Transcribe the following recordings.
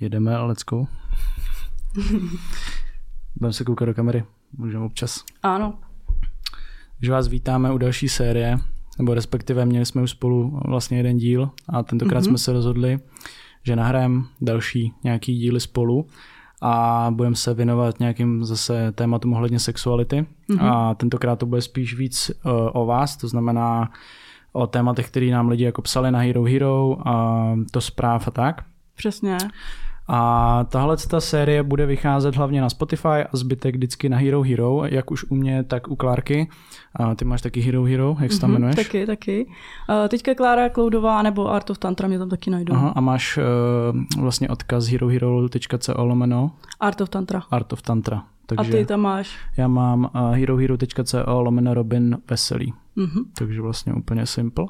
Jedeme, let's go. Budeme se koukat do kamery. Můžeme občas. Ano. Takže vás vítáme u další série, nebo respektive měli jsme už spolu vlastně jeden díl a tentokrát mm-hmm. jsme se rozhodli, že nahrajeme další nějaký díly spolu a budeme se věnovat nějakým zase tématům ohledně sexuality mm-hmm. a tentokrát to bude spíš víc uh, o vás, to znamená o tématech, které nám lidi jako psali na Hero Hero a to zpráv a tak. Přesně. A tahle ta série bude vycházet hlavně na Spotify a zbytek vždycky na Hero Hero, jak už u mě, tak u Klárky. A ty máš taky Hero Hero, jak se tam mm-hmm, jmenuješ? Taky, taky. Uh, teďka Klára Kloudová nebo Art of Tantra mě tam taky najdou. Aha, a máš uh, vlastně odkaz herohero.co lomeno? Art of Tantra. Art of Tantra. Takže a ty tam máš? Já mám uh, herohero.co lomeno Robin Veselý. Mm-hmm. Takže vlastně úplně simple.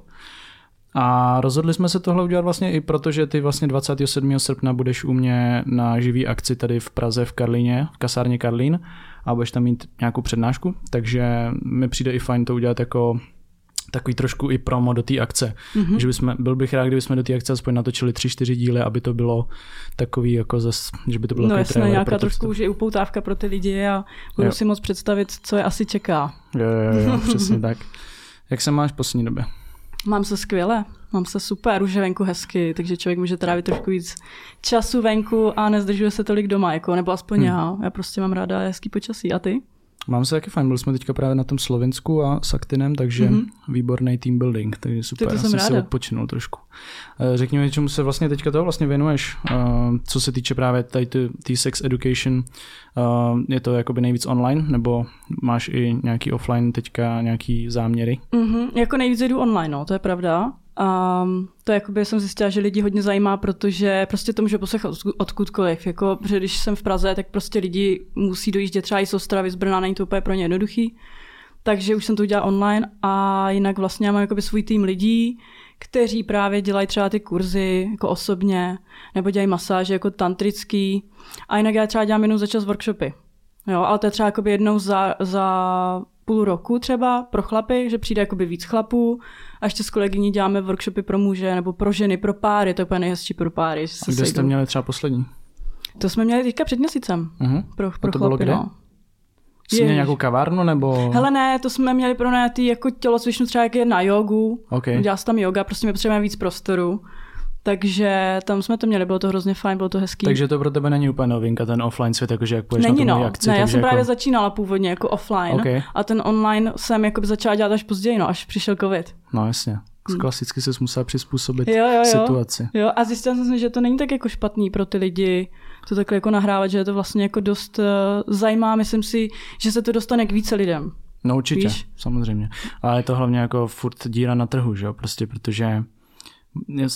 A rozhodli jsme se tohle udělat vlastně i proto, že ty vlastně 27. srpna budeš u mě na živý akci tady v Praze v Karlíně, v kasárně Karlín a budeš tam mít nějakou přednášku, takže mi přijde i fajn to udělat jako takový trošku i promo do té akce. Mm-hmm. Že bychom, byl bych rád, kdyby jsme do té akce aspoň natočili tři, čtyři díly, aby to bylo takový jako zas, že by to bylo No jasně, nějaká trošku už je upoutávka pro ty lidi a budu jo. si moc představit, co je asi čeká. Jo, jo, jo, přesně tak. Jak se máš v poslední době? Mám se skvěle, mám se super, už je venku hezky, takže člověk může trávit trošku víc času venku a nezdržuje se tolik doma, jako, nebo aspoň hmm. já. Já prostě mám ráda hezký počasí. A ty? Mám se taky fajn, byli jsme teďka právě na tom Slovensku a s Aktinem, takže mm-hmm. výborný team building, takže super, já jsem, jsem ráda. si odpočinul trošku. Eh, řekni mi, čemu se vlastně teďka toho vlastně věnuješ, eh, co se týče právě tady ty sex education, eh, je to jakoby nejvíc online, nebo máš i nějaký offline teďka nějaký záměry? Mm-hmm, jako nejvíc jdu online, no, to je pravda. A to jakoby jsem zjistila, že lidi hodně zajímá, protože prostě to může poslechat odkudkoliv. Jako, protože když jsem v Praze, tak prostě lidi musí dojíždět třeba i z Ostravy, z Brna, není to úplně pro ně jednoduchý. Takže už jsem to udělala online a jinak vlastně já mám jakoby svůj tým lidí, kteří právě dělají třeba ty kurzy jako osobně, nebo dělají masáže jako tantrický. A jinak já třeba dělám jenom za čas workshopy. Jo, ale to je třeba jednou za, za půl roku třeba pro chlapy, že přijde jakoby víc chlapů a ještě s kolegyní děláme workshopy pro muže nebo pro ženy, pro páry, to je úplně nejhezčí pro páry. Se a kde jste měli třeba poslední? To jsme měli teďka před měsícem. Uh-huh. Pro, pro a to chlapy, bylo kde? No. Jsi měl nějakou kavárnu nebo? Hele ne, to jsme měli pro ty jako tělocvičnu třeba jak je na jogu. Okay. Dělá se tam yoga, prostě my potřebujeme víc prostoru. Takže tam jsme to měli, bylo to hrozně fajn, bylo to hezký. Takže to pro tebe není úplně novinka, ten offline svět, jakože jak půjdeš není na no. akci. Ne, já jsem jako... právě začínala původně jako offline okay. a ten online jsem jako začala dělat až později, no, až přišel covid. No jasně. Hmm. Klasicky se musela přizpůsobit jo, jo, jo. situaci. Jo, a zjistila jsem si, že to není tak jako špatný pro ty lidi, to takhle jako nahrávat, že je to vlastně jako dost uh, zajímá, myslím si, že se to dostane k více lidem. No určitě, Víš? samozřejmě. Ale je to hlavně jako furt díra na trhu, že jo, prostě protože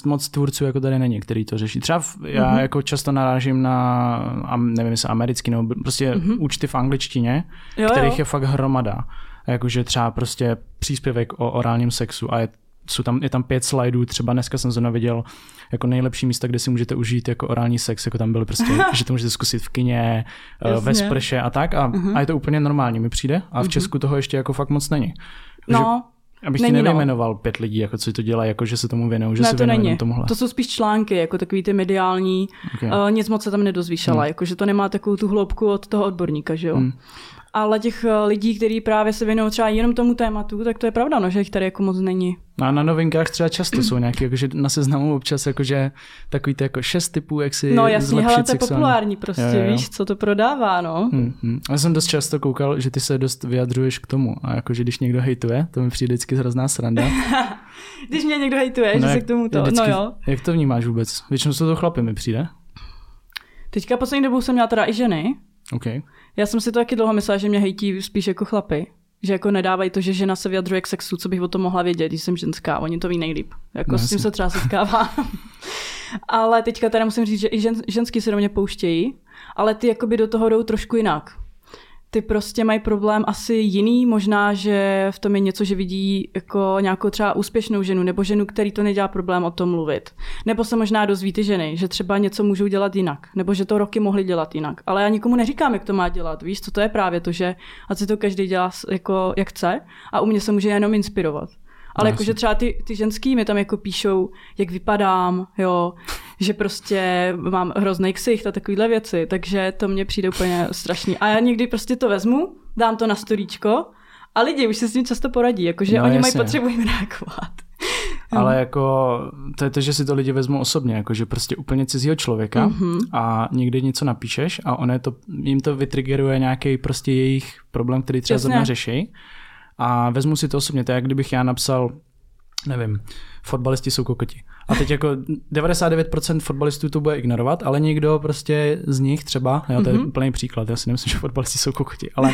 moc tvůrců jako tady není, který to řeší. Třeba v, já mm-hmm. jako často narážím na, nevím jestli americký, nebo prostě mm-hmm. účty v angličtině, jo, kterých jo. je fakt hromada. Jakože třeba prostě příspěvek o orálním sexu a je, jsou tam, je tam pět slajdů, třeba dneska jsem zrovna viděl jako nejlepší místa, kde si můžete užít jako orální sex, jako tam byly prostě, že to můžete zkusit v kině, Jasně. ve sprše a tak a, uh-huh. a je to úplně normální, mi přijde a v uh-huh. Česku toho ještě jako fakt moc není. No, Abych není, ti nevyjmenoval no. pět lidí, jako co to dělá, jako že se tomu věnují, že ne, se to není. tomuhle. To jsou spíš články, jako takový ty mediální. Okay. Uh, nic moc se tam nedozvíš, hmm. jako, že to nemá takovou tu hloubku od toho odborníka, že jo. Hmm. Ale těch lidí, kteří právě se věnují třeba jenom tomu tématu, tak to je pravda, no, že jich tady jako moc není. No a na novinkách třeba často jsou nějaké, jakože na seznamu občas jakože takový ty jako šest typů, jak si No jasně, hele, to je populární prostě, jo, jo. víš, co to prodává, no. Hmm, hmm. Já jsem dost často koukal, že ty se dost vyjadřuješ k tomu a jakože když někdo hejtuje, to mi přijde vždycky hrozná sranda. když mě někdo hejtuje, no, že se k tomu to, vždycky, no jo. Jak to vnímáš vůbec? Většinou jsou to chlapy, mi přijde. Teďka poslední dobou jsem měla teda i ženy. Okay. Já jsem si to taky dlouho myslela, že mě hejtí spíš jako chlapy. Že jako nedávají to, že žena se vyjadřuje k sexu, co bych o tom mohla vědět, když jsem ženská. Oni to ví nejlíp. Jako No, s tím se třeba setkává. ale teďka teda musím říct, že i žen, ženský se do mě pouštějí, ale ty jakoby do toho jdou trošku jinak. Ty prostě mají problém asi jiný, možná, že v tom je něco, že vidí jako nějakou třeba úspěšnou ženu, nebo ženu, který to nedělá problém o tom mluvit. Nebo se možná dozví ty ženy, že třeba něco můžou dělat jinak, nebo že to roky mohly dělat jinak. Ale já nikomu neříkám, jak to má dělat. Víš, co to je právě to, že ať si to každý dělá jako jak chce a u mě se může jenom inspirovat. Ale jakože třeba ty, ty ženský mi tam jako píšou, jak vypadám, jo, že prostě mám hrozný ksicht a takovéhle věci, takže to mně přijde úplně strašný. A já někdy prostě to vezmu, dám to na storíčko a lidi už se s tím často poradí, jakože no, oni jasně. mají potřebu jim reagovat. Ale jako to je to, že si to lidi vezmou osobně, jako že prostě úplně cizího člověka mm-hmm. a někdy něco napíšeš a on to, jim to vytriggeruje nějaký prostě jejich problém, který třeba zrovna řeší a vezmu si to osobně. To je jak kdybych já napsal, nevím, fotbalisti jsou kokoti. A teď jako 99% fotbalistů to bude ignorovat, ale někdo prostě z nich třeba, jo, to je mm-hmm. úplný příklad, já si nemyslím, že fotbalisti jsou kokoti, ale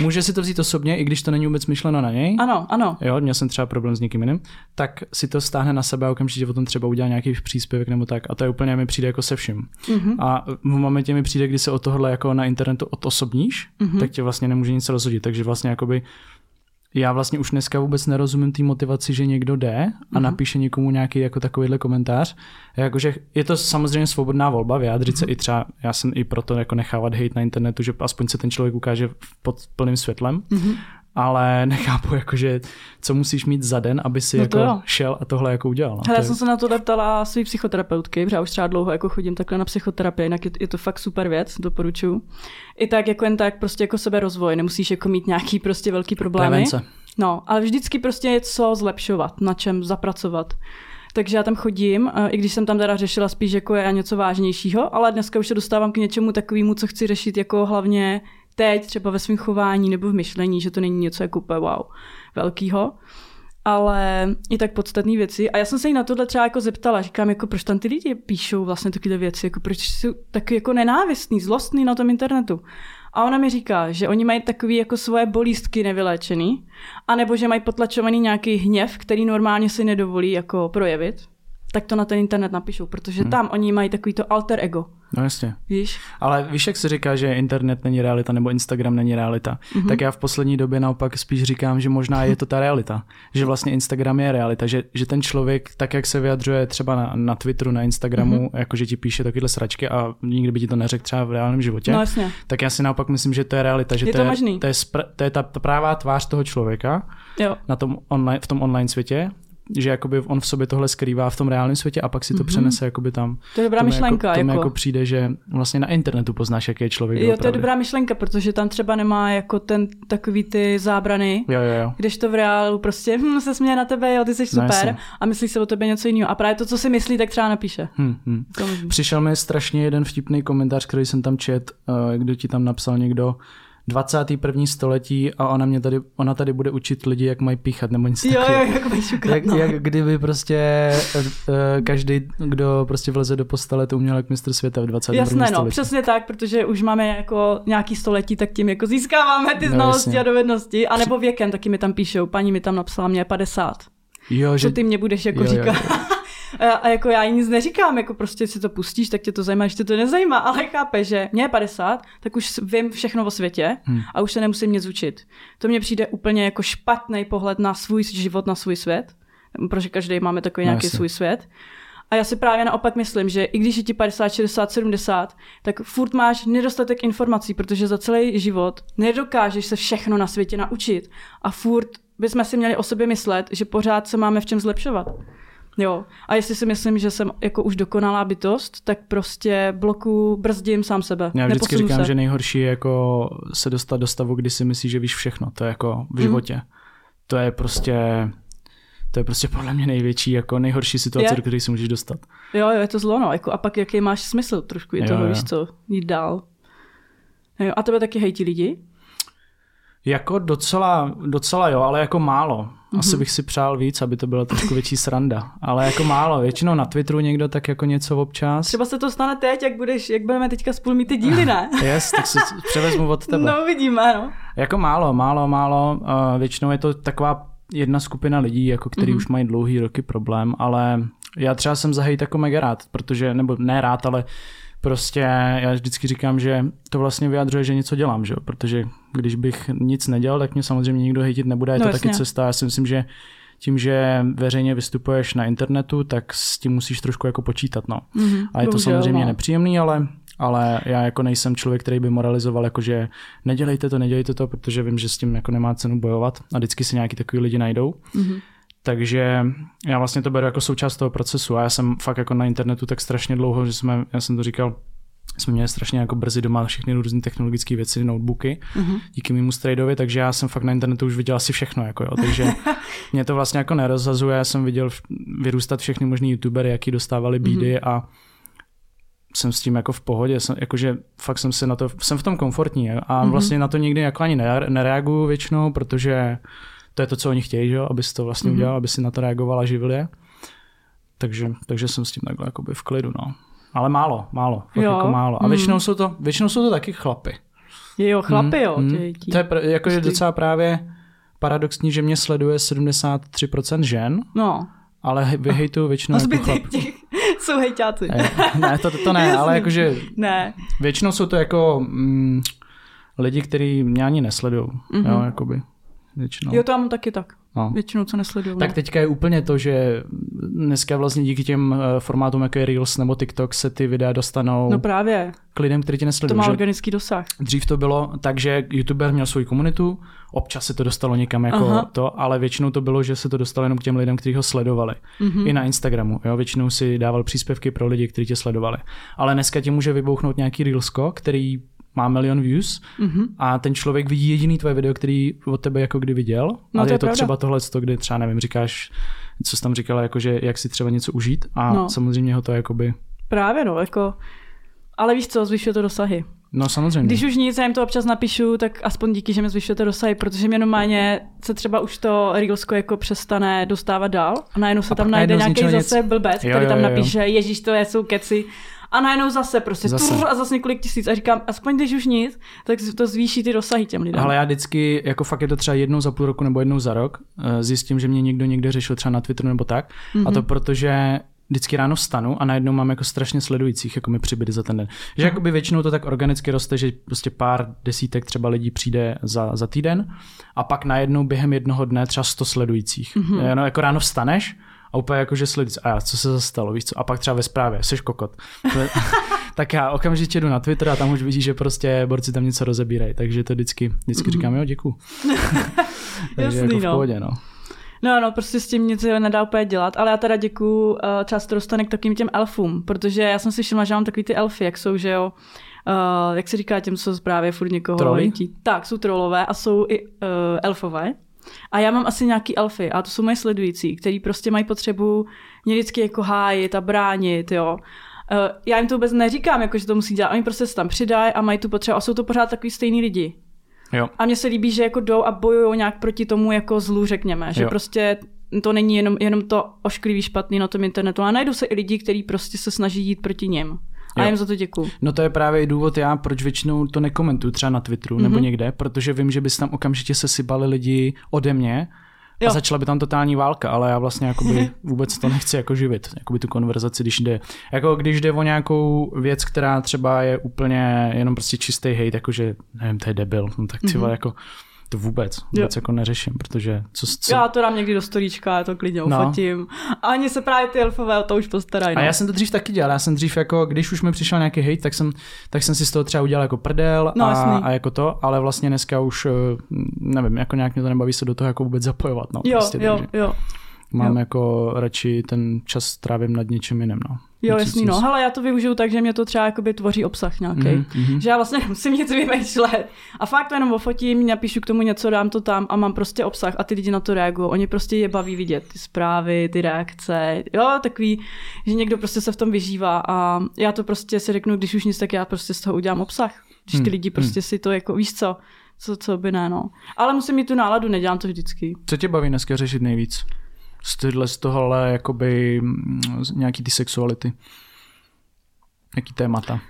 může si to vzít osobně, i když to není vůbec myšleno na něj. Ano, ano. Jo, měl jsem třeba problém s někým jiným, tak si to stáhne na sebe a okamžitě o tom třeba udělá nějaký příspěvek nebo tak. A to je úplně mi přijde jako se vším. Mm-hmm. A v momentě mi přijde, kdy se o tohle jako na internetu odosobníš, mm-hmm. tak tě vlastně nemůže nic rozhodit. Takže vlastně jakoby já vlastně už dneska vůbec nerozumím té motivaci, že někdo jde a uh-huh. napíše někomu nějaký jako takovýhle komentář. Jakože je to samozřejmě svobodná volba, vyjádřit uh-huh. se mhm. i třeba, já jsem i proto jako nechávat hate na internetu, že aspoň se ten člověk ukáže pod plným světlem, uh-huh ale nechápu, jakože, co musíš mít za den, aby si no jako jo. šel a tohle jako udělal. No. Hele, já jsem se na to ptala svý psychoterapeutky, protože já už třeba dlouho jako chodím takhle na psychoterapii, jinak je, je to fakt super věc, doporučuju. I tak jako jen tak prostě jako sebe rozvoj, nemusíš jako mít nějaký prostě velký problémy. Prevence. No, ale vždycky prostě je co zlepšovat, na čem zapracovat. Takže já tam chodím, i když jsem tam teda řešila spíš jako je něco vážnějšího, ale dneska už se dostávám k něčemu takovému, co chci řešit jako hlavně teď třeba ve svém chování nebo v myšlení, že to není něco jako úplně wow velkýho, ale i tak podstatné věci. A já jsem se jí na tohle třeba jako zeptala, říkám, jako proč tam ty lidi píšou vlastně takové věci, jako proč jsou taky jako nenávistný, zlostný na tom internetu. A ona mi říká, že oni mají takový jako svoje bolístky nevyléčený, anebo že mají potlačovaný nějaký hněv, který normálně si nedovolí jako projevit tak to na ten internet napíšou, protože hmm. tam oni mají takový to alter ego. No jasně. Víš? Ale víš, jak se říká, že internet není realita nebo Instagram není realita, mm-hmm. tak já v poslední době naopak spíš říkám, že možná je to ta realita. Že vlastně Instagram je realita, že, že ten člověk, tak jak se vyjadřuje třeba na, na Twitteru, na Instagramu, mm-hmm. jakože ti píše takovéhle sračky a nikdy by ti to neřekl třeba v reálném životě, no, jasně. tak já si naopak myslím, že to je realita, že je to, to, je, možný. to, je, to je ta prává tvář toho člověka jo. Na tom online, v tom online světě že jakoby on v sobě tohle skrývá v tom reálném světě a pak si to mm-hmm. přenese jakoby tam. To je dobrá tomu myšlenka. Jako, tomu jako... jako přijde, že vlastně na internetu poznáš, jaký je člověk. Jo, to je dobrá myšlenka, protože tam třeba nemá jako ten takový ty zábrany, jo, jo, jo. když to v reálu prostě hm, se směje na tebe, jo, ty jsi no, super no, a myslí se o tebe něco jiného. A právě to, co si myslí, tak třeba napíše. Hmm, hmm. Přišel mi strašně jeden vtipný komentář, který jsem tam čet, uh, kdo ti tam napsal někdo, 21. století a ona mě tady, ona tady bude učit lidi, jak mají píchat nebo nic jo, jo, jak mají jak, no. jak kdyby prostě uh, každý, kdo prostě vleze do postele, to uměl jak mistr světa v 21. Jasné, století. no, přesně tak, protože už máme jako nějaký století, tak tím jako získáváme ty no, znalosti jasně. a dovednosti. A nebo věkem, taky mi tam píšou, paní mi tam napsala, mě 50. Jo, že... Co ty mě budeš jako jo, říkat? Jo, jo. A, a jako já jí nic neříkám, jako prostě si to pustíš, tak tě to zajímá, že tě to nezajímá, ale chápe, že mě je 50, tak už vím všechno o světě hmm. a už se nemusím nic učit. To mně přijde úplně jako špatný pohled na svůj život, na svůj svět, protože každý máme takový no, nějaký jasně. svůj svět. A já si právě naopak myslím, že i když je ti 50, 60, 70, tak furt máš nedostatek informací, protože za celý život nedokážeš se všechno na světě naučit. A furt bychom si měli o sobě myslet, že pořád se máme v čem zlepšovat. Jo. A jestli si myslím, že jsem jako už dokonalá bytost, tak prostě bloku brzdím sám sebe. Já vždycky Neposunu říkám, se. že nejhorší je jako se dostat do stavu, kdy si myslíš, že víš všechno. To je jako v životě. Mm. To je prostě to je prostě podle mě největší, jako nejhorší situace, je. do které si můžeš dostat. Jo, jo, je to zlo, no. Jako, a pak jaký máš smysl trošku je toho, víš co, jít dál. Jo, a tebe taky hejtí lidi? Jako docela, docela jo, ale jako málo. Asi mm-hmm. bych si přál víc, aby to byla trošku větší sranda. Ale jako málo. Většinou na Twitteru někdo tak jako něco občas. Třeba se to stane teď, jak, budeš, jak budeme teďka spolu mít ty díly, ne? yes, tak si převezmu od tebe. No vidíme, no. Jako málo, málo, málo. Uh, většinou je to taková jedna skupina lidí, jako který mm-hmm. už mají dlouhý roky problém, ale já třeba jsem za hejt jako mega rád, protože, nebo ne rád, ale prostě já vždycky říkám, že to vlastně vyjadřuje, že něco dělám, že? protože když bych nic nedělal, tak mě samozřejmě nikdo hejtit nebude, je no, to jasně. taky cesta. Já si myslím, že tím, že veřejně vystupuješ na internetu, tak s tím musíš trošku jako počítat, no. Mm-hmm, a je to bohužel, samozřejmě no. nepříjemný, ale ale já jako nejsem člověk, který by moralizoval, jako že nedělejte to, nedělejte to, protože vím, že s tím jako nemá cenu bojovat a vždycky se nějaký takový lidi najdou. Mm-hmm Takže já vlastně to beru jako součást toho procesu a já jsem fakt jako na internetu tak strašně dlouho, že jsme, já jsem to říkal, jsme měli strašně jako brzy doma všechny různé technologické věci, notebooky, mm-hmm. díky mému strejdovi, takže já jsem fakt na internetu už viděl asi všechno, jako jo, takže mě to vlastně jako nerozhazuje, já jsem viděl vyrůstat všechny možný youtubery, jaký dostávali bídy mm-hmm. a jsem s tím jako v pohodě, jsem, jakože fakt jsem se na to, jsem v tom komfortní a mm-hmm. vlastně na to nikdy jako ani nereaguju většinou, protože to je to, co oni chtějí, že? aby si to vlastně mm-hmm. udělal, aby si na to reagoval a živil je. Takže, takže jsem s tím takhle jakoby v klidu, no. Ale málo, málo, fakt jo. jako málo. A mm. většinou, jsou to, většinou jsou to taky chlapy. Jo, chlapy, mm, jo. Mm. To je pr- jakože docela právě paradoxní, že mě sleduje 73% žen. No. Ale vyhejtuju většinou jako chlap. jsou hejťáci. ne, to, to, to ne, Jasný. ale jakože ne. většinou jsou to jako mm, lidi, kteří mě ani nesledují. Mm-hmm. Jo, jakoby většinou. Jo, tam taky tak. No. Většinou, co nesleduju. Tak teďka je úplně to, že dneska vlastně díky těm eh, formátům, jako je Reels nebo TikTok, se ty videa dostanou no právě. k lidem, kteří tě nesledují. To má organický dosah. Dřív to bylo tak, že YouTuber měl svou komunitu, občas se to dostalo někam jako Aha. to, ale většinou to bylo, že se to dostalo jenom k těm lidem, kteří ho sledovali. Mm-hmm. I na Instagramu. Jo? Většinou si dával příspěvky pro lidi, kteří tě sledovali. Ale dneska ti může vybouchnout nějaký Reelsko, který má milion views mm-hmm. a ten člověk vidí jediný tvoje video, který od tebe jako kdy viděl, no, ale to je, je to pravda. třeba tohle, kdy třeba nevím, říkáš, co jsi tam říkala, jakože jak si třeba něco užít a no. samozřejmě ho to jakoby... Právě no, jako, ale víš co, zvyšuje to dosahy. No samozřejmě. Když už nic, já jim to občas napíšu, tak aspoň díky, že mi zvyšujete dosahy, protože mě normálně se třeba už to Reelsko jako přestane dostávat dál a najednou se a tam najde nějaký zase nic... blbec, jo, který jo, tam jo, napíše, ježíš, to je, jsou keci a najednou zase prostě zase. Tur, a zase několik tisíc a říkám, aspoň když už nic, tak to zvýší ty dosahy těm lidem. Ale já vždycky, jako fakt je to třeba jednou za půl roku nebo jednou za rok, eh, zjistím, že mě někdo někde řešil třeba na Twitteru nebo tak. Mm-hmm. A to mhm. protože vždycky ráno vstanu a najednou mám jako strašně sledujících, jako mi přibyde za ten den. Že jako by většinou to tak organicky roste, že prostě pár desítek třeba lidí přijde za, za týden a pak najednou během jednoho dne třeba 100 sledujících. Mm-hmm. No, jako ráno vstaneš a úplně jako, že sledit, a já, co se zastalo, víš co? A pak třeba ve zprávě, jsi kokot. tak já okamžitě jdu na Twitter a tam už vidíš, že prostě borci tam něco rozebírají, takže to vždycky, vždycky říkám, jo, děkuju. takže Jasný, jako v no. pohodě, no. No, no, prostě s tím nic nedá úplně dělat, ale já teda děkuju, uh, často dostane k takovým těm elfům, protože já jsem si všimla, že mám takový ty elfy, jak jsou, že jo, uh, jak se říká těm, co právě furt někoho lejtí. Tak, jsou trolové a jsou i uh, elfové. A já mám asi nějaký elfy a to jsou moje sledující, kteří prostě mají potřebu mě vždycky jako hájit a bránit, jo. Uh, já jim to vůbec neříkám, jako, že to musí dělat. Oni prostě se tam přidají a mají tu potřebu a jsou to pořád takový stejný lidi. Jo. A mně se líbí, že jako jdou a bojují nějak proti tomu jako zlu, řekněme. Že jo. prostě to není jenom, jenom to ošklivý špatný na tom internetu, ale najdu se i lidi, kteří prostě se snaží jít proti něm. A jim za to děkuju. No to je právě i důvod já, proč většinou to nekomentuju třeba na Twitteru mm-hmm. nebo mhm. někde, protože vím, že bys tam okamžitě se sypali lidi ode mě Jo. A začala by tam totální válka, ale já vlastně jakoby vůbec to nechci jako živit, jakoby tu konverzaci, když jde, jako když jde o nějakou věc, která třeba je úplně jenom prostě čistý hate, jakože nevím, to je debil, no tak ty mm-hmm. jako to vůbec, vůbec jo. jako neřeším, protože co, co... Já to dám někdy do storíčka, já to klidně no. ufotím. A ani se právě ty elfové o to už postarají. No. A já jsem to dřív taky dělal, já jsem dřív jako, když už mi přišel nějaký hate, tak jsem, tak jsem si z toho třeba udělal jako prdel no, a, a, jako to, ale vlastně dneska už, eh, nevím, jako nějak mě to nebaví se do toho jako vůbec zapojovat. No, jo, prostě, jo, takže. jo. Mám jo. jako radši ten čas trávím nad něčím jiným. No. Jo, jasný, no. Hele, já to využiju tak, že mě to třeba jakoby tvoří obsah nějaký. Mm-hmm. Že já vlastně musím nic vymýšlet. A fakt to jenom ofotím, napíšu k tomu něco, dám to tam a mám prostě obsah a ty lidi na to reagují. Oni prostě je baví vidět ty zprávy, ty reakce. Jo, takový, že někdo prostě se v tom vyžívá a já to prostě si řeknu, když už nic, tak já prostě z toho udělám obsah. Když ty mm, lidi prostě mm. si to jako, víš co, co, co by ne, no. Ale musím mít tu náladu, nedělám to vždycky. Co tě baví dneska řešit nejvíc? Z, tyhle, z tohohle jakoby mm, nějaký ty sexuality? Jaký témata?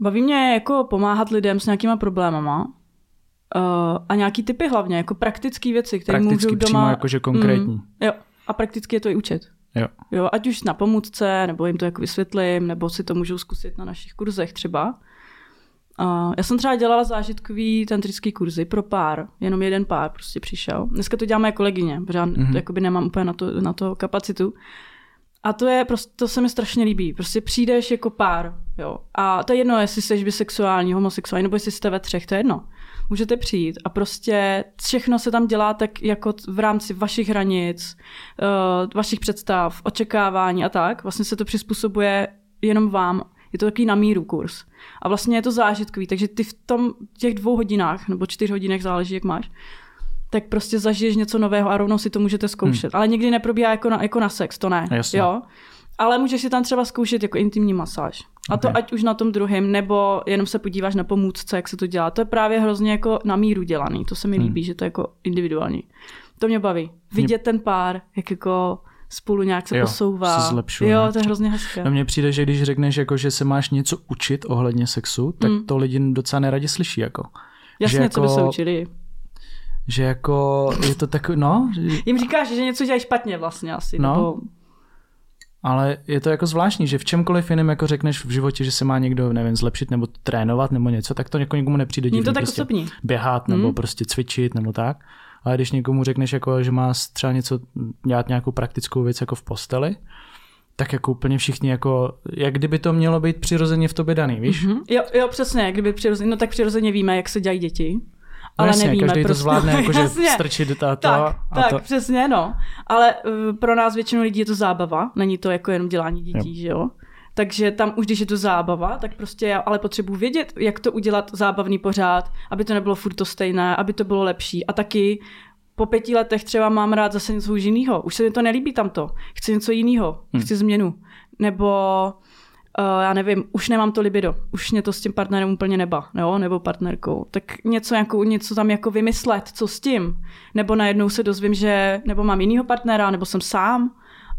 Baví mě jako pomáhat lidem s nějakýma problémama uh, a nějaký typy hlavně, jako praktické věci, které můžou doma... přímo jakože konkrétní. Mm, jo, a prakticky je to i učit. Jo. jo. Ať už na pomůcce, nebo jim to jako vysvětlím, nebo si to můžou zkusit na našich kurzech třeba. Uh, já jsem třeba dělala zážitkový tantrický kurzy pro pár, jenom jeden pár prostě přišel. Dneska to dělá moje kolegyně, protože já mm-hmm. jakoby nemám úplně na to, na to kapacitu. A to je prostě, to se mi strašně líbí. Prostě přijdeš jako pár, jo. A to je jedno, jestli jsi bisexuální, homosexuální, nebo jestli jste ve třech, to je jedno. můžete přijít a prostě všechno se tam dělá tak jako v rámci vašich hranic, uh, vašich představ, očekávání a tak. Vlastně se to přizpůsobuje jenom vám. Je to takový na míru kurz. A vlastně je to zážitkový, takže ty v tom těch dvou hodinách, nebo čtyř hodinách, záleží, jak máš, tak prostě zažiješ něco nového a rovnou si to můžete zkoušet. Hmm. Ale nikdy neprobíhá jako na, jako na sex, to ne. Jasně. Jo? Ale můžeš si tam třeba zkoušet jako intimní masáž. A to Okay. ať už na tom druhém, nebo jenom se podíváš na pomůcce, jak se to dělá. To je právě hrozně jako na míru dělaný. To se mi Hmm. líbí, že to je jako individuální. To mě baví. Vidět ten pár, jak jako spolu nějak se Jo, posouvá. se zlepšuje Jo, to je hrozně hezké. No mně přijde, že když řekneš, jako, že se máš něco učit ohledně sexu, tak Mm. to lidi docela neradi slyší. Jako. Jasně, že co by jako- se učili. Že jako je to tak, no, že- Jim říkáš, že něco dělají špatně vlastně asi. No. Nebo... ale je to jako zvláštní, že v čemkoliv jiném jako řekneš v životě, že se má někdo, nevím, zlepšit nebo trénovat nebo něco, tak to jako někomu nepřijde divný. to tak prostě osobní. běhat nebo Hmm. prostě cvičit nebo tak. Ale když někomu řekneš, jako, že má třeba něco, dělat nějakou praktickou věc jako v posteli, tak jako úplně všichni jako, jak kdyby to mělo být přirozeně v tobě daný, víš? Mhm. Jo, jo, přesně, kdyby přirozeně, no tak přirozeně víme, jak se dělají děti. No Ale jasně, nevíme každý to prostě. zvládne, jakože Jasně. strčit a to. Tak, a tak, to. přesně, no. Ale uh, pro nás většinu lidí je to zábava, není to jako jenom dělání dětí, že jo. Takže tam už, když je to zábava, tak prostě já ale potřebuji vědět, jak to udělat zábavný pořád, aby to nebylo furt to stejné, aby to bylo lepší. A taky po pěti letech třeba mám rád zase něco už jiného. Už se mi to nelíbí tamto. Chci něco jiného. Hmm. Chci změnu. Nebo uh, já nevím, už nemám to libido. Už mě to s tím partnerem úplně neba, jo? nebo partnerkou. Tak něco, jako, něco tam jako vymyslet, co s tím. Nebo najednou se dozvím, že nebo mám jinýho partnera, nebo jsem sám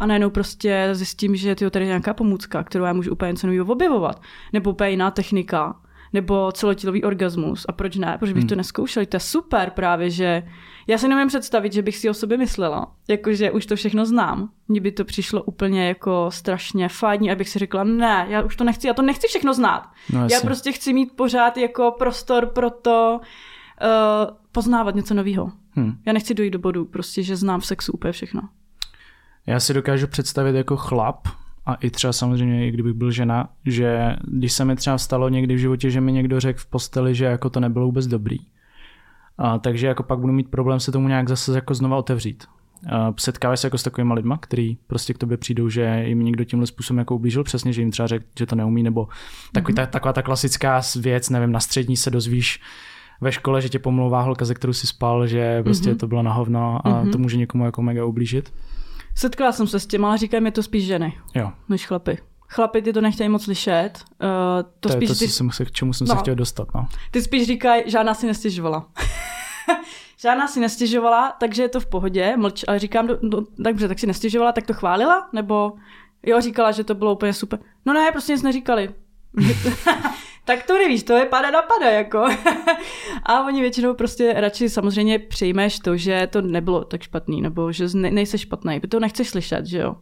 a najednou prostě zjistím, že tyjo, tady je nějaká pomůcka, kterou já můžu úplně něco nového objevovat. Nebo úplně jiná technika, nebo celotílový orgasmus. A proč ne? Proč bych Hmm. to neskoušel? To je super právě, že já si nemůžu představit, že bych si o sobě myslela, jakože už to všechno znám. Mně by to přišlo úplně jako strašně fajní, abych si řekla, ne, já už to nechci, já to nechci všechno znát. No, Já prostě chci mít pořád jako prostor pro to uh, poznávat něco nového. Hm. Já nechci dojít do bodu, prostě, že znám v sexu úplně všechno. Já si dokážu představit jako chlap, a i třeba samozřejmě, i kdybych byl žena, že když se mi třeba stalo někdy v životě, že mi někdo řekl v posteli, že jako to nebylo vůbec dobrý. A, takže jako pak budu mít problém se tomu nějak zase jako znova otevřít. A, setkáváš se jako s takovými lidma, který prostě k tobě přijdou, že jim někdo tímhle způsobem jako ublížil přesně, že jim třeba řekl, že to neumí, nebo takový, ta, taková ta klasická věc, nevím, na střední se dozvíš ve škole, že tě pomlouvá holka, ze kterou si spal, že prostě Mhm. to bylo na hovno a Mhm. to může někomu jako mega ublížit. Setkala jsem se s tím, ale říkají mi to spíš ženy, Jo, než chlapy. Chlapy ty to nechtějí moc slyšet. Uh, to, to, je spíš to, ty, co jsem se, k čemu jsem No. se chtěl dostat. No. ty spíš říkají, žádná si nestěžovala. žádná si nestěžovala, takže je to v pohodě, mlč, ale říkám, do, do, dobře, tak si nestěžovala, tak to chválila? Nebo jo, říkala, že to bylo úplně super. No ne, prostě nic neříkali. tak to nevíš, to je pada na pada, jako. a oni většinou prostě radši samozřejmě přijmeš to, že to nebylo tak špatný, nebo že ne, nejsi špatný, protože to nechceš slyšet, že jo.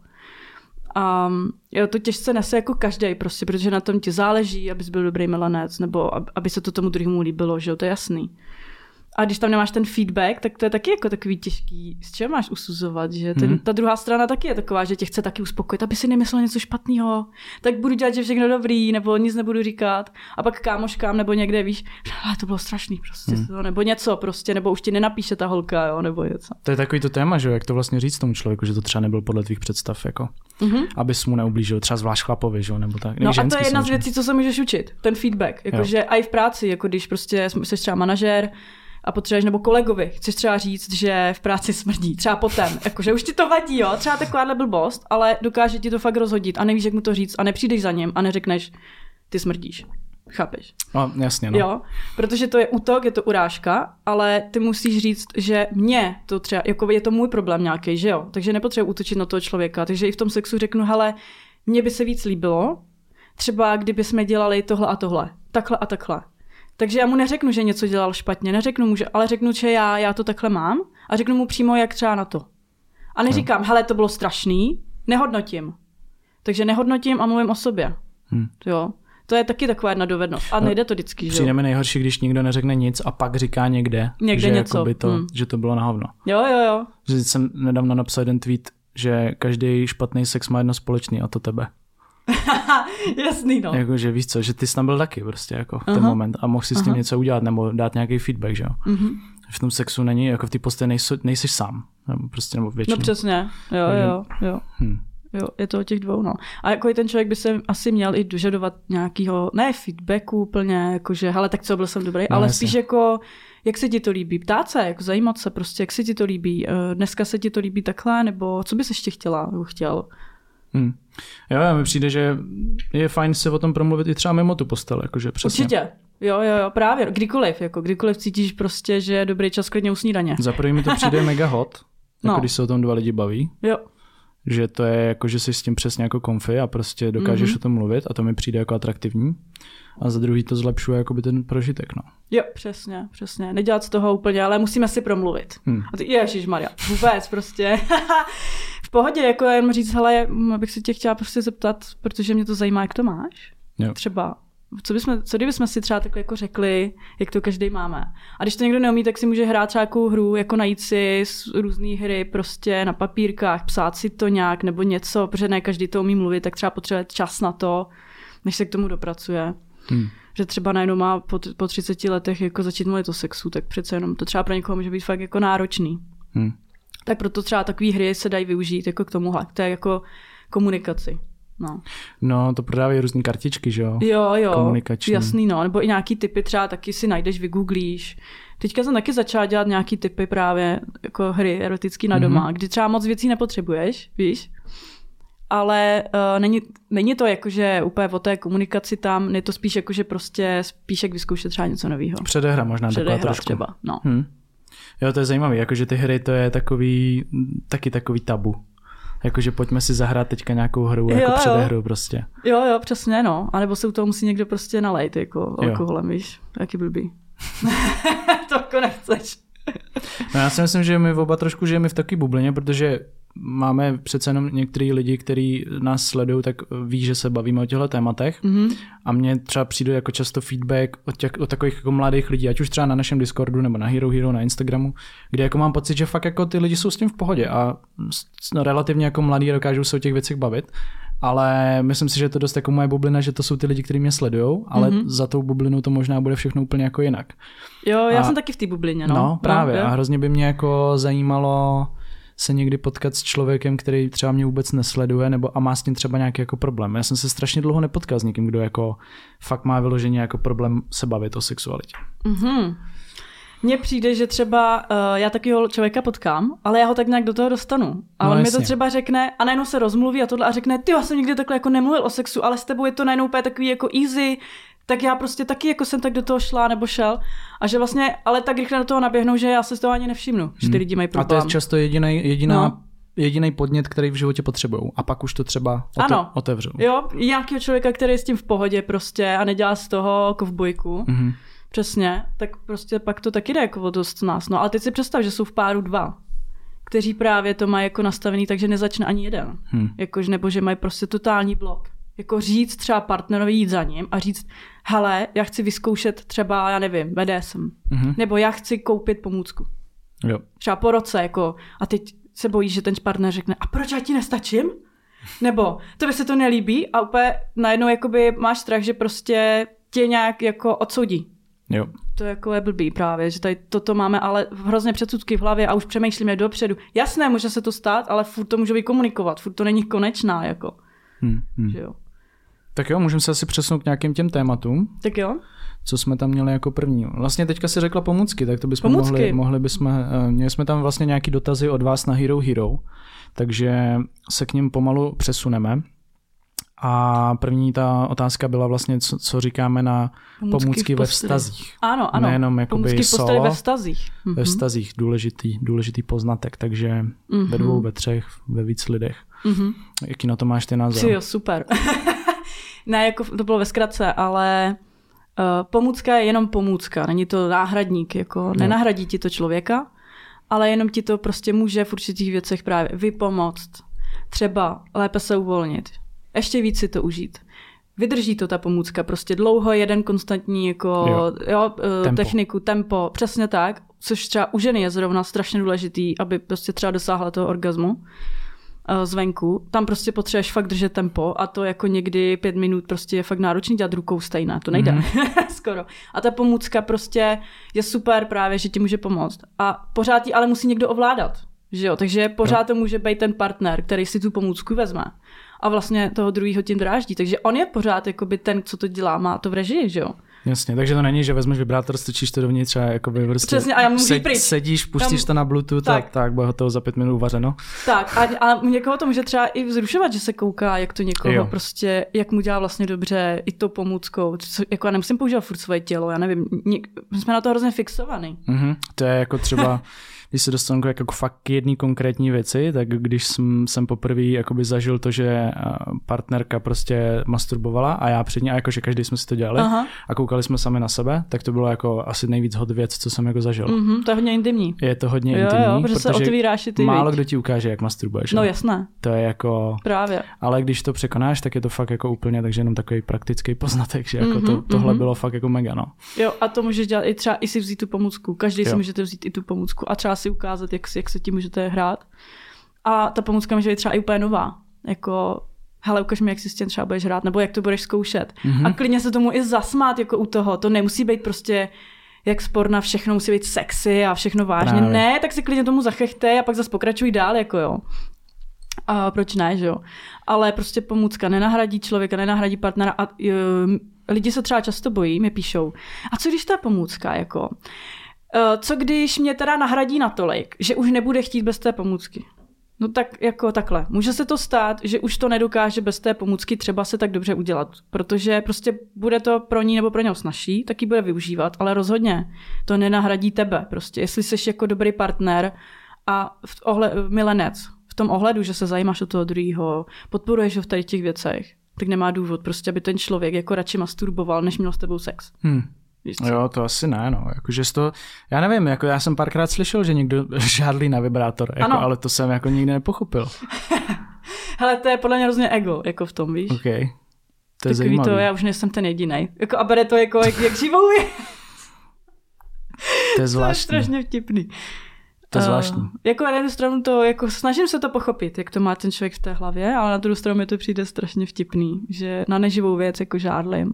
A jo, to těžce nese jako každý prostě, protože na tom ti záleží, abys byl dobrý milanec, nebo ab- aby se to tomu druhému líbilo, že jo, to je jasný. A když tam nemáš ten feedback, tak to je taky jako takový těžký, z čeho máš usuzovat, že ten, Mhm. ta druhá strana taky je taková, že tě chce taky uspokojit, aby si nemyslel něco špatného, tak budu dělat, že všechno dobrý, nebo nic nebudu říkat. A pak kámoškám nebo někde víš, ale to bylo strašný prostě, Mhm. nebo něco prostě, nebo už ti nenapíše ta holka, jo, nebo něco. To je takový to téma, že jo, jak to vlastně říct tomu člověku, že to třeba nebyl podle tvých představ, jako, Mhm. abys mu neublížil, třeba zvlášť chlapovi, že jo, nebo tak. No a to je jedna z věcí, co se můžeš učit, ten feedback. Jakože i v práci, jako když prostě jsi třeba manažer a potřebuješ, nebo kolegovi, chceš třeba říct, že v práci smrdí, třeba potom, jakože už ti to vadí, jo, třeba takováhle blbost, ale dokáže ti to fakt rozhodit a nevíš, jak mu to říct a nepřijdeš za ním a neřekneš, ty smrdíš. Chápeš? No, jasně, no. Jo, protože to je útok, je to urážka, ale ty musíš říct, že mě to třeba, jako je to můj problém nějaký, že jo, takže nepotřebuji útočit na toho člověka, takže i v tom sexu řeknu, hele, mně by se víc líbilo, třeba kdyby jsme dělali tohle a tohle, takhle a takhle. Takže já mu neřeknu, že něco dělal špatně, neřeknu mu, že, ale řeknu, že já, já to takhle mám a řeknu mu přímo, jak třeba na to. A neříkám, hele, to bylo strašný, nehodnotím. Takže nehodnotím a mluvím o sobě. Hm. Jo. To je taky taková jedna dovednost. A No, nejde to vždycky, že? Přijde mi nejhorší, když nikdo neřekne nic a pak říká někde, Někde že, něco, to, hm. že to bylo na hovno. Jo, jo, jo. Že jsem nedávno napsal jeden tweet, že každý špatný sex má jedno společný a to tebe. Jasný, no. Jako, že víš co, že ty jsi tam byl taky prostě jako v ten Aha. moment a mohl si s tím Aha. něco udělat nebo dát nějaký feedback, že jo. Mhm. V tom sexu není, jako v té posteli nejsi, nejsi sám. Nebo prostě, nebo většinou. No přesně, jo, Takže- jo, jo. Hm. Jo, je to o těch dvou, no. A jako i ten člověk by se asi měl i dožadovat nějakého, ne feedbacku úplně, jakože, hele, tak co, byl jsem dobrý, No, ale jasně. spíš jako, jak se ti to líbí, ptát se, jako zajímat se prostě, jak se ti to líbí, eh, dneska se ti to líbí takhle, nebo co bys ještě chtěla, nebo chtěl. Hm. Jo, mi přijde, že je fajn se o tom promluvit i třeba mimo tu postel, jakože přesně. Určitě. Jo, jo, jo, právě, kdykoliv, jako kdykoliv cítíš prostě, že je dobrý čas klidně u snídaně. Za prvý mi to přijde mega hot, jako No. když se o tom dva lidi baví, Jo, že to je jako, že jsi s tím přesně jako konfy a prostě dokážeš Mhm. o tom mluvit a to mi přijde jako atraktivní. A za druhý to zlepšuje jakoby ten prožitek, no. jo, přesně, přesně. Nedělat z toho úplně, ale musíme si promluvit. Hm. A ty, ježiš Maria, vůbec prostě. v pohodě, jako jenom říct, hele, m, bych se tě chtěla prostě zeptat, protože mě to zajímá, jak to máš. Jo. Třeba, co, bychom, co kdybychom si třeba takhle jako řekli, jak to každý máme. A když to někdo neumí, tak si může hrát třeba nějakou hru, jako najít si různé hry prostě na papírkách, psát si to nějak nebo něco, protože ne každý to umí mluvit, tak třeba potřebuje čas na to, než se k tomu dopracuje. Hm. Že třeba najednou má po, po 30 letech jako začít mluvit o sexu, tak přece jenom to třeba pro někoho může být fakt jako náročný. Hm. Tak proto třeba takové hry se dají využít jako k tomuhle. To je jako komunikaci. No. No, to prodávají různé kartičky, že jo? Jo, jo. Komunikační. Jasný, no. Nebo i nějaký typy třeba taky si najdeš, vygooglíš. Teďka jsem taky začala dělat nějaký typy právě jako hry erotický na doma, mm-hmm. kdy třeba moc věcí nepotřebuješ, víš? Ale uh, není, není to jako, že úplně o té komunikaci tam, je to spíš jako, že prostě spíš jak vyzkoušet třeba něco nového. Předehra možná taková Předehra trošku. třeba, no. Hm. Jo, to je zajímavé, jakože ty hry to je takový, taky takový tabu. Jakože pojďme si zahrát teďka nějakou hru, Jo, jako jo. předehru prostě. Jo, jo, přesně, no. A nebo se u toho musí někdo prostě nalejt, jako alkoholem, víš. Jaký blbý. to jako nechceš. No já si myslím, že my oba trošku žijeme v takové bublině, protože máme přece jenom některý lidi, kteří nás sledují, tak ví, že se bavíme o těchto tématech. Mm-hmm. A mně třeba přijde jako často feedback od, těch, od takových jako mladých lidí, ať už třeba na našem Discordu nebo na Hero Hero na Instagramu, kde jako mám pocit, že fakt jako ty lidi jsou s tím v pohodě a no, relativně jako mladí dokážou se o těch věcech bavit. Ale myslím si, že je to dost jako moje bublina, že to jsou ty lidi, kteří mě sledují, ale mm-hmm. za tou bublinou to možná bude všechno úplně jako jinak. Jo, já A- jsem taky v té bublině, no. No, právě. jo. a hrozně by mě jako zajímalo se někdy potkat s člověkem, který třeba mě vůbec nesleduje, nebo a má s tím třeba nějaký jako problém. Já jsem se strašně dlouho nepotkal s někým, kdo jako fakt má vyloženě jako problém se bavit o sexualitě. Mhm. Mně přijde, že třeba uh, já takového člověka potkám, ale já ho tak nějak do toho dostanu. A No, on mi to třeba řekne a najednou se rozmluví a tohle a řekne, ty já jsem nikdy takhle jako nemluvil o sexu, ale s tebou je to najednou úplně takový jako easy, tak já prostě taky jako jsem tak do toho šla nebo šel. A že vlastně, ale tak rychle do toho naběhnou, že já se z toho ani nevšimnu, že ty lidi mají Hmm. A to problém. je často jediný, jediná, No. jediný podnět, který v životě potřebují. A pak už to třeba ote- Ano. otevřou. Jo, nějakého člověka, který je s tím v pohodě prostě a nedělá z toho kovbojku. Mhm. Přesně, tak prostě pak to taky jde jako o dost nás. No ale teď si představ, že jsou v páru dva, kteří právě to mají jako nastavený, takže nezačne ani jeden. Hm. Jakož, nebo že mají prostě totální blok. Jako říct třeba partnerovi jít za ním a říct, hele, já chci vyzkoušet třeba, já nevím, BDSM. Mhm. Nebo já chci koupit pomůcku. Jo. Třeba po roce, jako, a teď se bojíš, že ten partner řekne, a proč já ti nestačím? Nebo to by se to nelíbí a úplně najednou jakoby máš strach, že prostě tě nějak jako odsoudí. jo. To jako je blbý právě, že tady toto máme ale hrozně předsudky v hlavě a už přemýšlíme dopředu. Jasné, může se to stát, ale furt to může vykomunikovat, furt to není konečná, jako, Hm. Hm. že jo. Tak jo, můžeme se asi přesunout k nějakým těm tématům. Tak jo. co jsme tam měli jako první. Vlastně teďka si řekla pomůcky, tak to bychom Pomůcky. mohli, mohli bychom, eh, měli jsme tam vlastně nějaký dotazy od vás na Hero Hero, takže se k ním pomalu přesuneme. A první ta otázka byla vlastně, co, co říkáme na pomůcky, pomůcky ve vztazích. Ano, ano. Nejenom jakoby Pomůcky solo, ve vztazích. Mhm. Ve vztazích důležitý, důležitý poznatek, takže Mhm. ve dvou, ve třech, ve víc lidech. Mhm. Jaký na to máš ty názor? Jo, super. ne, jako to bylo ve zkratce, ale uh, pomůcka je jenom pomůcka, není to náhradník, jako nenahradí ti to člověka, ale jenom ti to prostě může v určitých věcech právě vypomoct. Třeba lépe se uvolnit, ještě víc si to užít. Vydrží to ta pomůcka, prostě dlouho jeden konstantní jako Jo. jo, eh, Tempo. techniku, tempo, přesně tak, což třeba u ženy je zrovna strašně důležitý, aby prostě třeba dosáhla toho orgazmu. Eh, zvenku, tam prostě potřebuješ fakt držet tempo a to jako někdy pět minut prostě je fakt náročný dělat rukou stejná, to nejde mm. skoro. A ta pomůcka prostě je super právě, že ti může pomoct. A pořád ji ale musí někdo ovládat, že jo, takže pořád no. to může být ten partner, který si tu pomůcku vezme a vlastně toho druhého tím dráždí, takže on je pořád jakoby ten, co to dělá, má to v režii, že jo. Jasně, takže to není, že vezmeš vibrátor, strčíš to dovnitř a jakoby prostě Přesně, a já můžu sed, pryč. sedíš, pustíš Tam, to na Bluetooth tak. a tak bude to za pět minut uvařeno. Tak a, a někoho to může třeba i vzrušovat, že se kouká, jak to někoho jo. prostě, jak mu dělá vlastně dobře i to pomůckou. Co, jako já nemusím používat furt svoje tělo, já nevím, něk, jsme na to hrozně fixovaný. Mm-hmm, to je jako třeba když se dostanu jako fakt k jedné konkrétní věci, tak když jsem, jsem poprvé jakoby zažil to, že eh, partnerka prostě masturbovala a já před ní, a jakože každý jsme si to dělali Aha. a koukali jsme sami na sebe, tak to bylo jako asi nejvíc hot věc, co jsem jako zažil. Mm-hmm, to je hodně intimní. Je to hodně jo, intimní, jo, protože, protože se otvíráš ty málo kdo ti ukáže, jak masturbuješ. No jasné. To je jako... Právě. Ale když to překonáš, tak je to fakt jako úplně, takže jenom takový praktický poznatek, že jako mm-hmm, to, tohle mm-hmm. bylo fakt jako mega, no. Jo, a to můžeš dělat i třeba i si vzít tu pomůcku. Každý jo. si můžete vzít i tu pomůcku a třeba si ukázat, jak jak se tím můžete hrát. A ta pomůcka může být třeba i úplně nová. Jako, hele, ukaž mi, jak si s tím třeba budeš hrát, nebo jak to budeš zkoušet. Mm-hmm. A klidně se tomu i zasmát jako u toho. To nemusí být prostě jak sporna, všechno musí být sexy a všechno vážně. Právě. Ne, tak si klidně tomu zachechte a pak zase pokračuj dál, jako jo. A proč ne, že jo? Ale prostě pomůcka nenahradí člověka, nenahradí partnera a uh, lidi se třeba často bojí, mi píšou. A co když ta pomůcka, jako? Eh, co když mě teda nahradí natolik, že už nebude chtít bez té pomůcky? No tak jako takhle. Může se to stát, že už to nedokáže bez té pomůcky třeba se tak dobře udělat, protože prostě bude to pro ní nebo pro něho snažší, tak ji bude využívat, ale rozhodně to nenahradí tebe. Prostě jestli jsi jako dobrý partner a v ohle, milenec, v tom ohledu, že se zajímáš o toho druhého, podporuješ ho v tady těch věcech, tak nemá důvod prostě, aby ten člověk jako radši masturboval, než měl s tebou sex. Hmm. Víš co? Jo, to asi ne, no. Jakože to, já nevím, jako já jsem párkrát slyšel, že někdo žádlí na vibrátor, jako, ale to jsem jako nikdy nepochopil. Hele, to je podle mě hrozně ego, jako v tom, víš? OK. To je Takový zajímavý. to, já už nejsem ten jediný. Jako, a bere to jako, jak, jak živou je. To je zvláštní. to je strašně vtipný. To je zvláštní. Uh, jako na jednu stranu to, jako snažím se to pochopit, jak to má ten člověk v té hlavě, ale na druhou stranu mi to přijde strašně vtipný, že na neživou věc jako žádlím.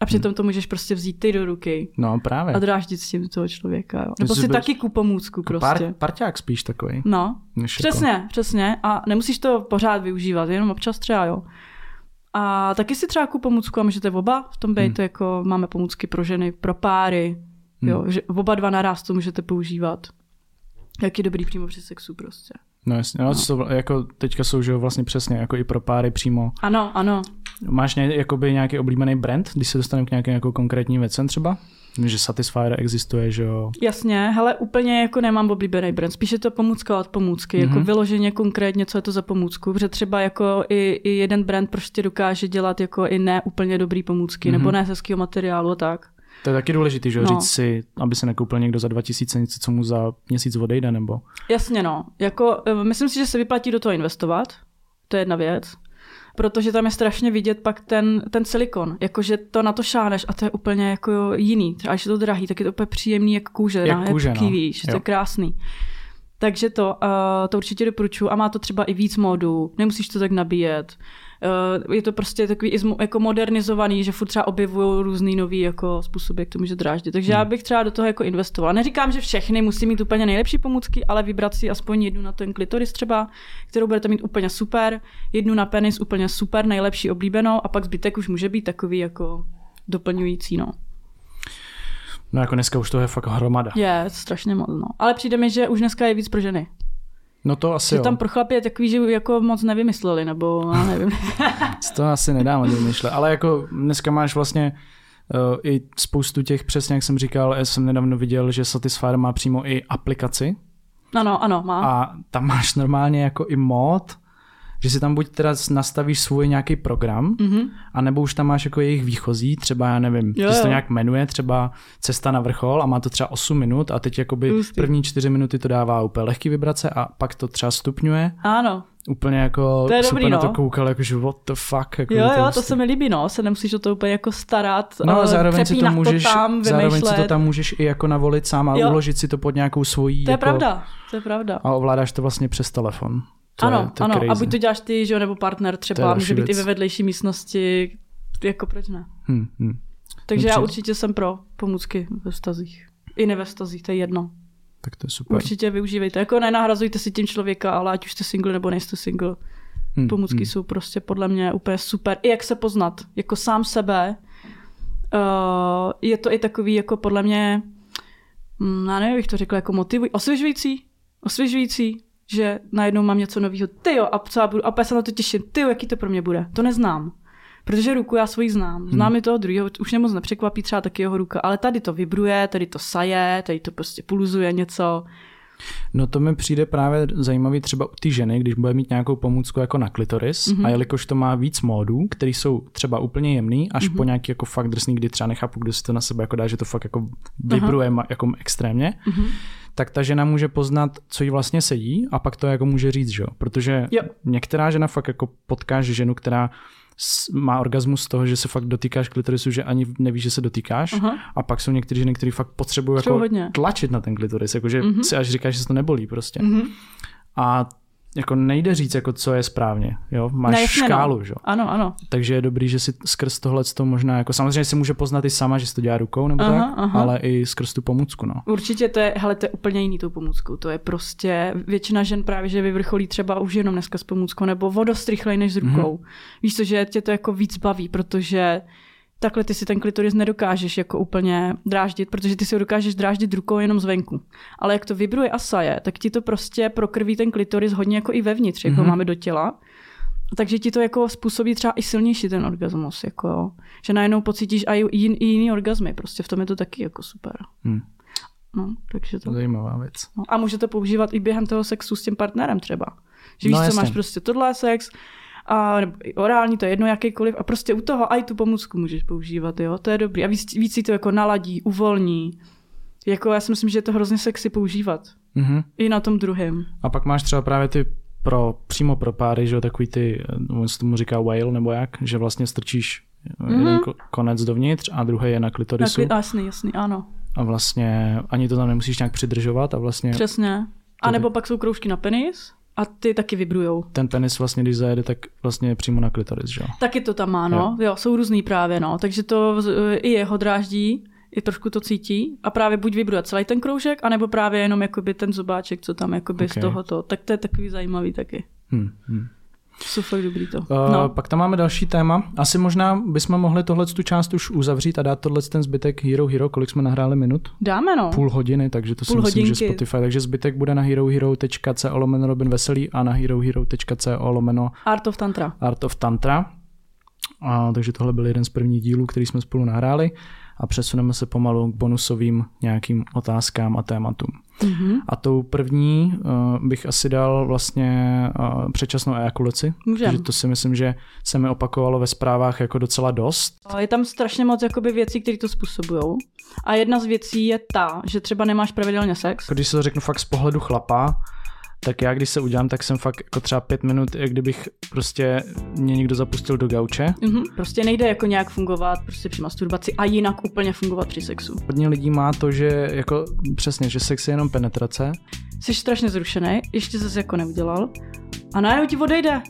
A přitom to můžeš prostě vzít ty do ruky. No právě. A dráždit s tím toho člověka. Jo. Nebo si taky ku pomůcku jako prostě. Par, parťák spíš takový. No, přesně, jako... přesně. A nemusíš to pořád využívat, jenom občas třeba, jo. A taky si třeba ku pomůcku a můžete oba v tom být, hmm. to jako máme pomůcky pro ženy, pro páry, hmm. jo, že oba dva naraz to můžete používat. Jak je dobrý přímo při sexu prostě. No jasně, no. To, jako teďka jsou že vlastně přesně jako i pro páry přímo. Ano, ano. Máš ně, jakoby nějaký oblíbený brand, když se dostaneme k nějakým jako konkrétním věcem třeba? Že Satisfyer existuje, že jo? Jasně, hele, úplně jako nemám oblíbený brand, spíš je to pomůcka od pomůcky, mm-hmm. jako mhm. vyloženě konkrétně, co je to za pomůcku, protože třeba jako i, i jeden brand prostě dokáže dělat jako i ne úplně dobrý pomůcky, mm-hmm. nebo ne z hezkého materiálu a tak. To je taky důležité, že no. říct si, aby se nekoupil někdo za 2000 něco, co mu za měsíc odejde, nebo? Jasně, no. Jako, eh, myslím si, že se vyplatí do toho investovat. To je jedna věc. Protože tam je strašně vidět pak ten, ten silikon. Jakože to na to šáneš a to je úplně jako jiný. Třeba když je to drahý, tak je to úplně příjemný jak kůže. Jak na, kůže, jak no. víš, to je krásný. Takže to, uh, to určitě doporučuji a má to třeba i víc modů, nemusíš to tak nabíjet. Uh, je to prostě takový jako modernizovaný, že furt třeba objevují různý nový jako způsoby, jak to může dráždit. Takže hmm. já bych třeba do toho jako investovala. Neříkám, že všechny musí mít úplně nejlepší pomůcky, ale vybrat si aspoň jednu na ten klitoris třeba, kterou budete mít úplně super, jednu na penis úplně super, nejlepší oblíbenou a pak zbytek už může být takový jako doplňující, no. No jako dneska už to je fakt hromada. Je, strašně moc, no. Ale přijde mi, že už dneska je víc pro ženy. No to asi že jo. tam pro chlapy je takový, že jako moc nevymysleli, nebo já nevím. to asi nedá moc vymýšlet, ale jako dneska máš vlastně uh, i spoustu těch, přesně jak jsem říkal, já jsem nedávno viděl, že Satisfyer má přímo i aplikaci. Ano, ano, má. A tam máš normálně jako i mod, že si tam buď teda nastavíš svůj nějaký program, mm-hmm. anebo už tam máš jako jejich výchozí, třeba já nevím, jo, že se to nějak jmenuje, třeba cesta na vrchol a má to třeba 8 minut a teď jakoby Ustý. první 4 minuty to dává úplně lehký vibrace a pak to třeba stupňuje. Ano. Úplně jako to je super dobrý, na to no. koukal, jakože what the fuck. Jako jo, jo, to prostě- se mi líbí, no, se nemusíš o to úplně jako starat, No a zároveň si to můžeš, to tam, zároveň si to tam můžeš i jako navolit sám a jo. uložit si to pod nějakou svojí. To je jako, pravda, to je pravda. A ovládáš to vlastně přes telefon. To ano, je, to ano. crazy. A buď to děláš ty, že jo, nebo partner třeba, může být věc. i ve vedlejší místnosti, jako proč ne. Hm, hm. Takže já Dobře. určitě jsem pro pomůcky ve vztazích. I ne ve vztazích, to je jedno. Tak to je super. Určitě využívejte. Jako nenahrazujte si tím člověka, ale ať už jste single nebo nejste single. Hm, Pomůcky hm. jsou prostě podle mě úplně super. I jak se poznat, jako sám sebe. Uh, je to i takový, jako podle mě, hm, já nevím, jak bych to řekla, jako motivuj, osvěžující, osvěžující, že najednou mám něco nového. Ty jo, a co já budu, a se na to těším. Ty jo, jaký to pro mě bude. To neznám. Protože ruku já svoji znám. Znám i toho druhého, už mě moc nepřekvapí třeba taky jeho ruka, ale tady to vibruje, tady to saje, tady to prostě pulzuje něco. No to mi přijde právě zajímavý třeba u té ženy, když bude mít nějakou pomůcku jako na klitoris Mhm. mm-hmm. a jelikož to má víc módů, které jsou třeba úplně jemný, až mm-hmm. Mhm. po nějaký jako fakt drsný, kdy třeba nechápu, kdo si to na sebe jako dá, že to fakt jako vibruje ma- jako extrémně, Mhm. Tak ta žena může poznat, co jí vlastně sedí a pak to jako může říct, že jo? Protože Jo. některá žena fakt jako potkáš ženu, která má orgasmus z toho, že se fakt dotýkáš klitorisu, že ani nevíš, že se dotýkáš. Aha. A pak jsou některé ženy, které fakt potřebují jako hodně. tlačit na ten klitoris, jakože mm-hmm. si až říkáš, že se to nebolí prostě. Mhm. A jako nejde říct, jako co je správně. Jo? Máš Ne, jasně, no. škálu, že? jo? Ano, ano. takže je dobrý, že si skrz tohle to možná, jako samozřejmě si může poznat i sama, že si to dělá rukou nebo Aha, tak, aha. ale i skrz tu pomůcku. No. Určitě to je, hele, to je úplně jiný tou pomůckou. To je prostě, většina žen právě, že vyvrcholí třeba už jenom dneska s pomůckou, nebo o dost rychleji než s rukou. Mm-hmm. Víš co, že tě to jako víc baví, protože takhle ty si ten klitoris nedokážeš jako úplně dráždit, protože ty si ho dokážeš dráždit rukou jenom zvenku. Ale jak to vibruje a saje, tak ti to prostě prokrví ten klitoris hodně jako i vevnitř, jako mm-hmm. máme do těla. Takže ti to jako způsobí třeba i silnější ten orgasmus, jako jo. že najednou pocítíš i jin, i jiný orgasmy, prostě v tom je to taky jako super. Hm. No, takže to. Zajímavá věc. No. A můžete používat i během toho sexu s tím partnerem třeba. Že víš, No, co jasně. máš prostě tohle sex, a nebo i orální, to je jedno jakýkoliv, a prostě u toho i tu pomůcku můžeš používat, jo, to je dobrý. A víc, víc si to jako naladí, uvolní. Jako já si myslím, že je to hrozně sexy používat. Mhm. I na tom druhém. A pak máš třeba právě ty pro, přímo pro páry, že jo, takový ty, on se tomu říká whale nebo jak, že vlastně strčíš mm-hmm. jeden ko- konec dovnitř a druhý je na klitorisu Tak, jasný, jasný, ano. a vlastně ani to tam nemusíš nějak přidržovat a vlastně Přesně. A nebo pak jsou kroužky na penis a ty taky vibrujou. ten penis vlastně, když zajede, tak vlastně je přímo na klitoris, že jo. Taky to tam má, no. Jo, jo jsou různý právě, no. Takže to z- i jeho dráždí, i trošku to cítí a právě buď vibruje celý ten kroužek, anebo právě jenom jakoby ten zobáček, co tam jakoby Ok. z tohoto. Tak to je takový zajímavý taky. Hm, hm. Jsou fakt dobrý to. Uh, No. Pak tam máme další téma. Asi možná bychom mohli tohle tu část už uzavřít a dát tohle ten zbytek Hero Hero, kolik jsme nahráli minut? Dáme, no. Půl hodiny, takže to si Půl myslím, že hodinky. Spotify. Takže zbytek bude na herohero.co lomeno Robin Veselý a na herohero.co lomeno Art of Tantra. Art of Tantra. A, takže tohle byl jeden z prvních dílů, který jsme spolu nahráli a přesuneme se pomalu k bonusovým nějakým otázkám a tématům. Mhm. A tou první uh, bych asi dal vlastně uh, předčasnou ejakulaci, Můžem. protože to si myslím, že se mi opakovalo ve zprávách jako docela dost. Je tam strašně moc jakoby věcí, které to způsobují. A jedna z věcí je ta, že třeba nemáš pravidelně sex. Když se to řeknu fakt z pohledu chlapa, tak já když se udělám, tak jsem fakt jako třeba pět minut, jak kdybych prostě mě někdo zapustil do gauče. Mhm. Prostě nejde jako nějak fungovat prostě při masturbaci a jinak úplně fungovat při sexu. Hodně lidí má to, že jako přesně, že sex je jenom penetrace. Jsi strašně zrušený, ještě zase jako neudělal a najednou ti odejde.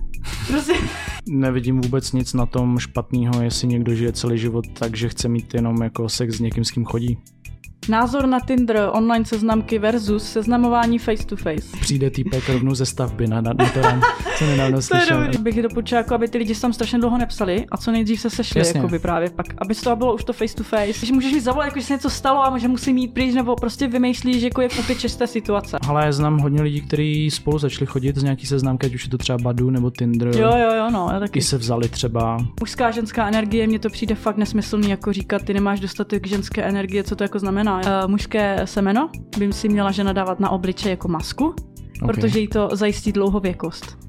Prostě. Nevidím vůbec nic na tom špatného, jestli někdo žije celý život tak, že chce mít jenom jako sex s někým, s kým chodí. Názor na Tinder, online seznamky versus seznamování face to face. Přijde týpek rovnou ze stavby na, na, na terén, co nedávno To je slyšel. Bych doporučila, jako aby ty lidi se tam strašně dlouho nepsali a co nejdřív se sešli, Jasně. jakoby právě pak, aby z toho bylo už to face to face. Že můžeš mi zavolat, jako že se něco stalo a že musí mít pryč, nebo prostě vymýšlíš, jako jak opět čisté situace. Ale já znám hodně lidí, kteří spolu začali chodit z nějaký seznamky, ať už je to třeba Badu nebo Tinder. Jo, jo, jo, no, já taky. I se vzali třeba. Mužská ženská energie, mně to přijde fakt nesmyslný, jako říkat, ty nemáš dostatek ženské energie, co to jako znamená. Uh, mužské semeno by si měla žena dávat na obličej jako masku, Ok. protože jí to zajistí dlouhověkost.